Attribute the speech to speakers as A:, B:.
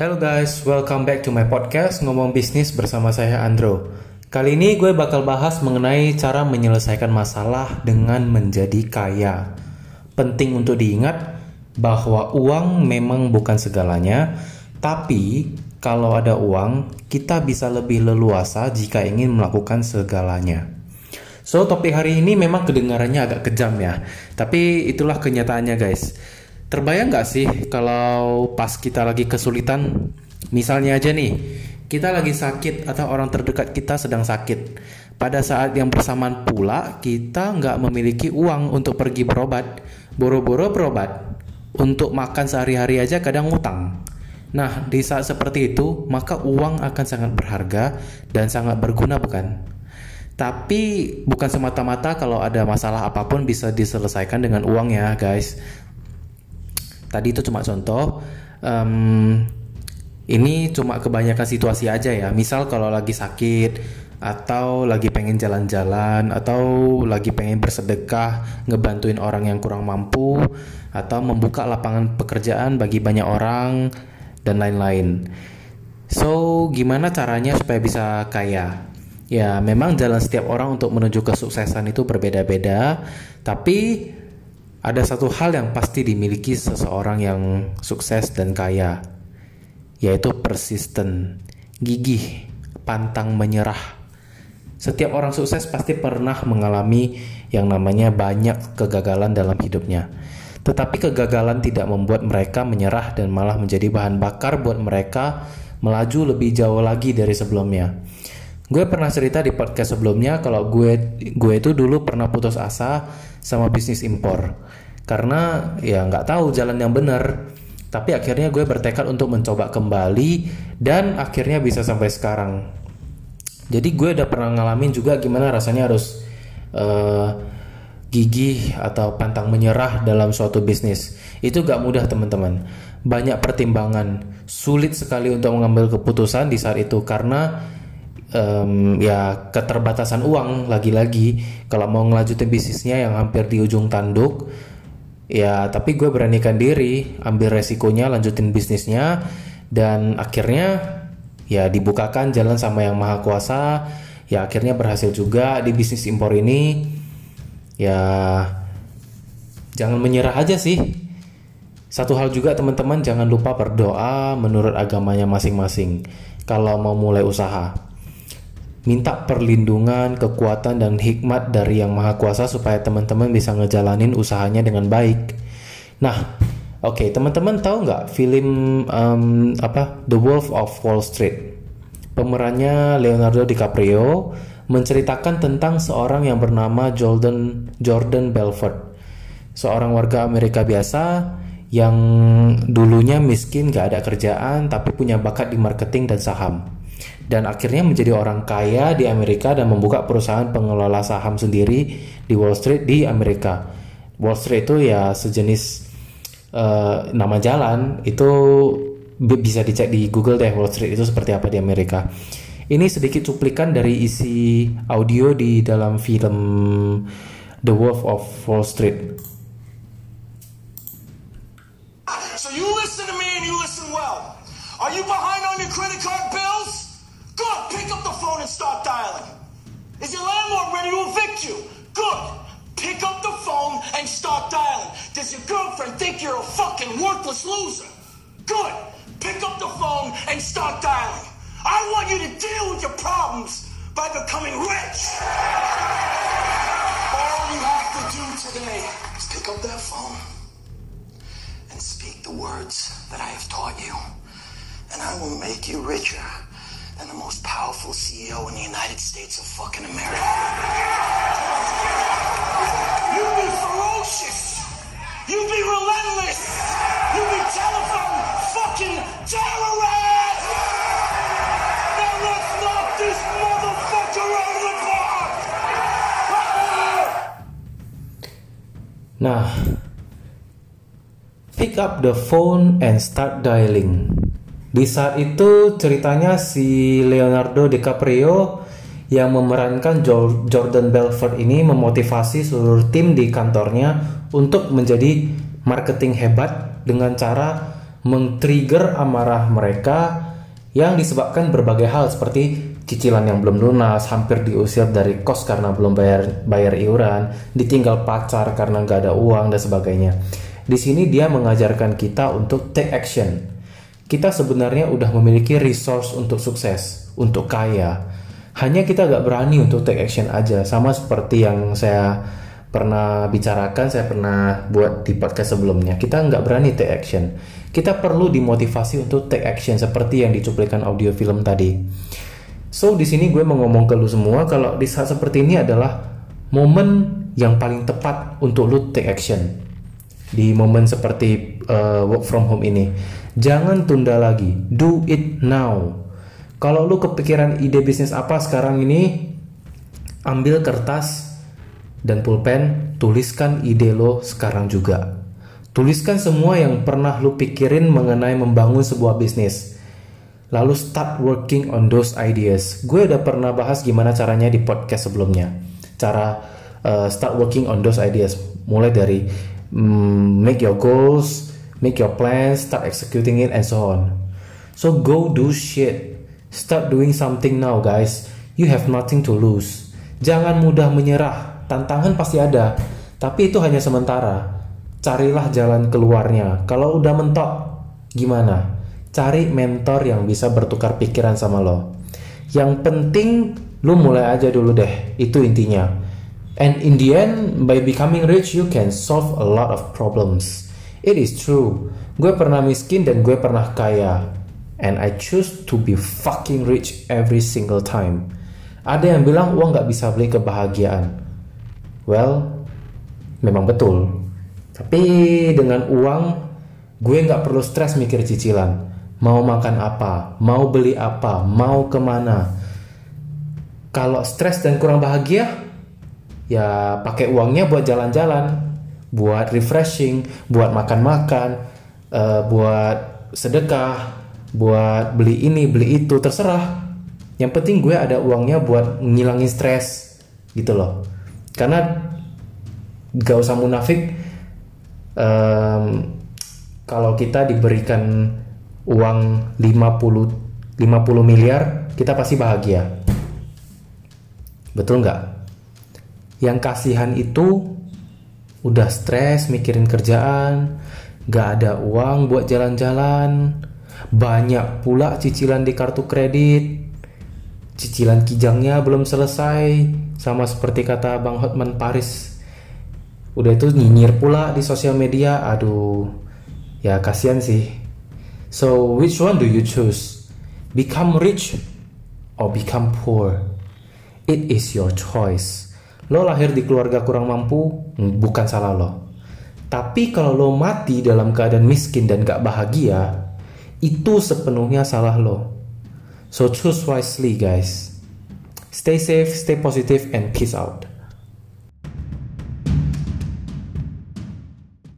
A: Hello guys, welcome back to my podcast Ngomong Bisnis bersama saya Andro. Kali ini gue bakal bahas mengenai cara menyelesaikan masalah dengan menjadi kaya. Penting untuk diingat bahwa uang memang bukan segalanya, tapi kalau ada uang, kita bisa lebih leluasa jika ingin melakukan segalanya. So, topik hari ini memang kedengarannya agak kejam ya, tapi itulah kenyataannya guys. Terbayang nggak sih kalau pas kita lagi kesulitan, misalnya aja nih, kita lagi sakit atau orang terdekat kita sedang sakit. Pada saat yang bersamaan pula, kita nggak memiliki uang untuk pergi berobat, boro-boro berobat. Untuk makan sehari-hari aja kadang ngutang. Nah, di saat seperti itu, maka uang akan sangat berharga dan sangat berguna bukan? Tapi bukan semata-mata kalau ada masalah apa pun bisa diselesaikan dengan uang ya guys. Tadi itu cuma contoh. Um, ini cuma kebanyakan situasi aja ya. Misal kalau lagi sakit atau lagi pengen jalan-jalan atau lagi pengen bersedekah, ngebantuin orang yang kurang mampu atau membuka lapangan pekerjaan bagi banyak orang dan lain-lain. So, gimana caranya supaya bisa kaya? Ya, memang jalan setiap orang untuk menuju kesuksesan itu berbeda-beda, tapi ada satu hal yang pasti dimiliki seseorang yang sukses dan kaya, yaitu persisten, gigih, pantang menyerah. Setiap orang sukses pasti pernah mengalami yang namanya banyak kegagalan dalam hidupnya. Tetapi kegagalan tidak membuat mereka menyerah dan malah menjadi bahan bakar buat mereka melaju lebih jauh lagi dari sebelumnya. Gue pernah cerita di podcast sebelumnya kalau gue gue itu dulu pernah putus asa sama bisnis impor karena ya nggak tahu jalan yang benar. Tapi akhirnya gue bertekad untuk mencoba kembali dan akhirnya bisa sampai sekarang. Jadi gue udah pernah ngalamin juga gimana rasanya harus uh, gigih atau pantang menyerah dalam suatu bisnis. Itu gak mudah teman-teman. Banyak pertimbangan, sulit sekali untuk mengambil keputusan di saat itu karena um, ya keterbatasan uang lagi-lagi. Kalau mau ngelanjutin bisnisnya yang hampir di ujung tanduk ya tapi gue beranikan diri ambil resikonya lanjutin bisnisnya dan akhirnya ya dibukakan jalan sama yang maha kuasa. Ya akhirnya berhasil juga di bisnis impor ini. Ya jangan menyerah aja sih. Satu hal juga teman-teman jangan lupa berdoa menurut agamanya masing-masing. Kalau mau mulai usaha minta perlindungan, kekuatan dan hikmat dari Yang Maha Kuasa supaya teman-teman bisa ngejalanin usahanya dengan baik. Nah, oke okay, teman-teman tahu nggak film um, apa The Wolf of Wall Street? Pemerannya Leonardo DiCaprio menceritakan tentang seorang yang bernama Jordan Jordan Belfort, seorang warga Amerika biasa yang dulunya miskin gak ada kerjaan tapi punya bakat di marketing dan saham dan akhirnya menjadi orang kaya di Amerika dan membuka perusahaan pengelola saham sendiri di Wall Street di Amerika. Wall Street itu ya sejenis uh, nama jalan itu bisa dicek di Google deh Wall Street itu seperti apa di Amerika. Ini sedikit cuplikan dari isi audio di dalam film The Wolf of Wall Street. Your landlord ready to evict you? Good. Pick up the phone and start dialing. Does your girlfriend think you're a fucking worthless loser? Good. Pick up the phone and start dialing. I want you to deal with your problems by becoming rich. All you have to do today is pick up that phone and speak the words that I have taught you, and I will make you richer and the most powerful CEO in the United States of fucking America. You be ferocious. You be relentless. You be telephone fucking terrorist. Now let's knock this motherfucker out of the park. Nah, pick up the phone and start dialing. Di saat itu ceritanya si Leonardo DiCaprio yang memerankan Jordan Belfort ini memotivasi seluruh tim di kantornya untuk menjadi marketing hebat dengan cara meng-trigger amarah mereka yang disebabkan berbagai hal seperti cicilan yang belum lunas, hampir diusir dari kos karena belum bayar bayar iuran, ditinggal pacar karena nggak ada uang dan sebagainya. Di sini dia mengajarkan kita untuk take action. Kita sebenarnya udah memiliki resource untuk sukses, untuk kaya. Hanya kita gak berani untuk take action aja, sama seperti yang saya pernah bicarakan, saya pernah buat di podcast sebelumnya. Kita nggak berani take action. Kita perlu dimotivasi untuk take action seperti yang dicuplikan audio film tadi. So di sini gue mau ngomong ke lu semua kalau di saat seperti ini adalah momen yang paling tepat untuk lu take action. Di momen seperti uh, work from home ini, jangan tunda lagi. Do it now. Kalau lu kepikiran ide bisnis apa sekarang ini, ambil kertas, dan pulpen, tuliskan ide lo sekarang juga. Tuliskan semua yang pernah lo pikirin mengenai membangun sebuah bisnis. Lalu start working on those ideas. Gue udah pernah bahas gimana caranya di podcast sebelumnya. Cara uh, start working on those ideas. Mulai dari um, make your goals, make your plans, start executing it, and so on. So go do shit. Start doing something now, guys. You have nothing to lose. Jangan mudah menyerah tantangan pasti ada, tapi itu hanya sementara. Carilah jalan keluarnya. Kalau udah mentok, gimana? Cari mentor yang bisa bertukar pikiran sama lo. Yang penting lu mulai aja dulu deh, itu intinya. And in the end, by becoming rich, you can solve a lot of problems. It is true. Gue pernah miskin dan gue pernah kaya. And I choose to be fucking rich every single time. Ada yang bilang uang gak bisa beli kebahagiaan. Well, memang betul. Tapi dengan uang, gue nggak perlu stres mikir cicilan. Mau makan apa, mau beli apa, mau ke mana. Kalau stres dan kurang bahagia, ya pakai uangnya buat jalan-jalan, buat refreshing, buat makan-makan, uh, buat sedekah, buat beli ini, beli itu, terserah. Yang penting gue ada uangnya buat ngilangin stres, gitu loh. Karena gak usah munafik um, kalau kita diberikan uang 50 50 miliar kita pasti bahagia. Betul nggak yang kasihan itu udah stres mikirin kerjaan gak ada uang buat jalan-jalan. Banyak pula cicilan di kartu kredit. Cicilan kijangnya belum selesai sama seperti kata Bang Hotman Paris. Udah itu nyinyir pula di sosial media aduh ya kasihan sih. So which one do you choose? Become rich or become poor? It is your choice lo lahir di keluarga kurang mampu bukan salah lo tapi kalau lo mati dalam keadaan miskin dan gak bahagia itu sepenuhnya salah lo So choose wisely, guys. Stay safe, stay positive, and peace out.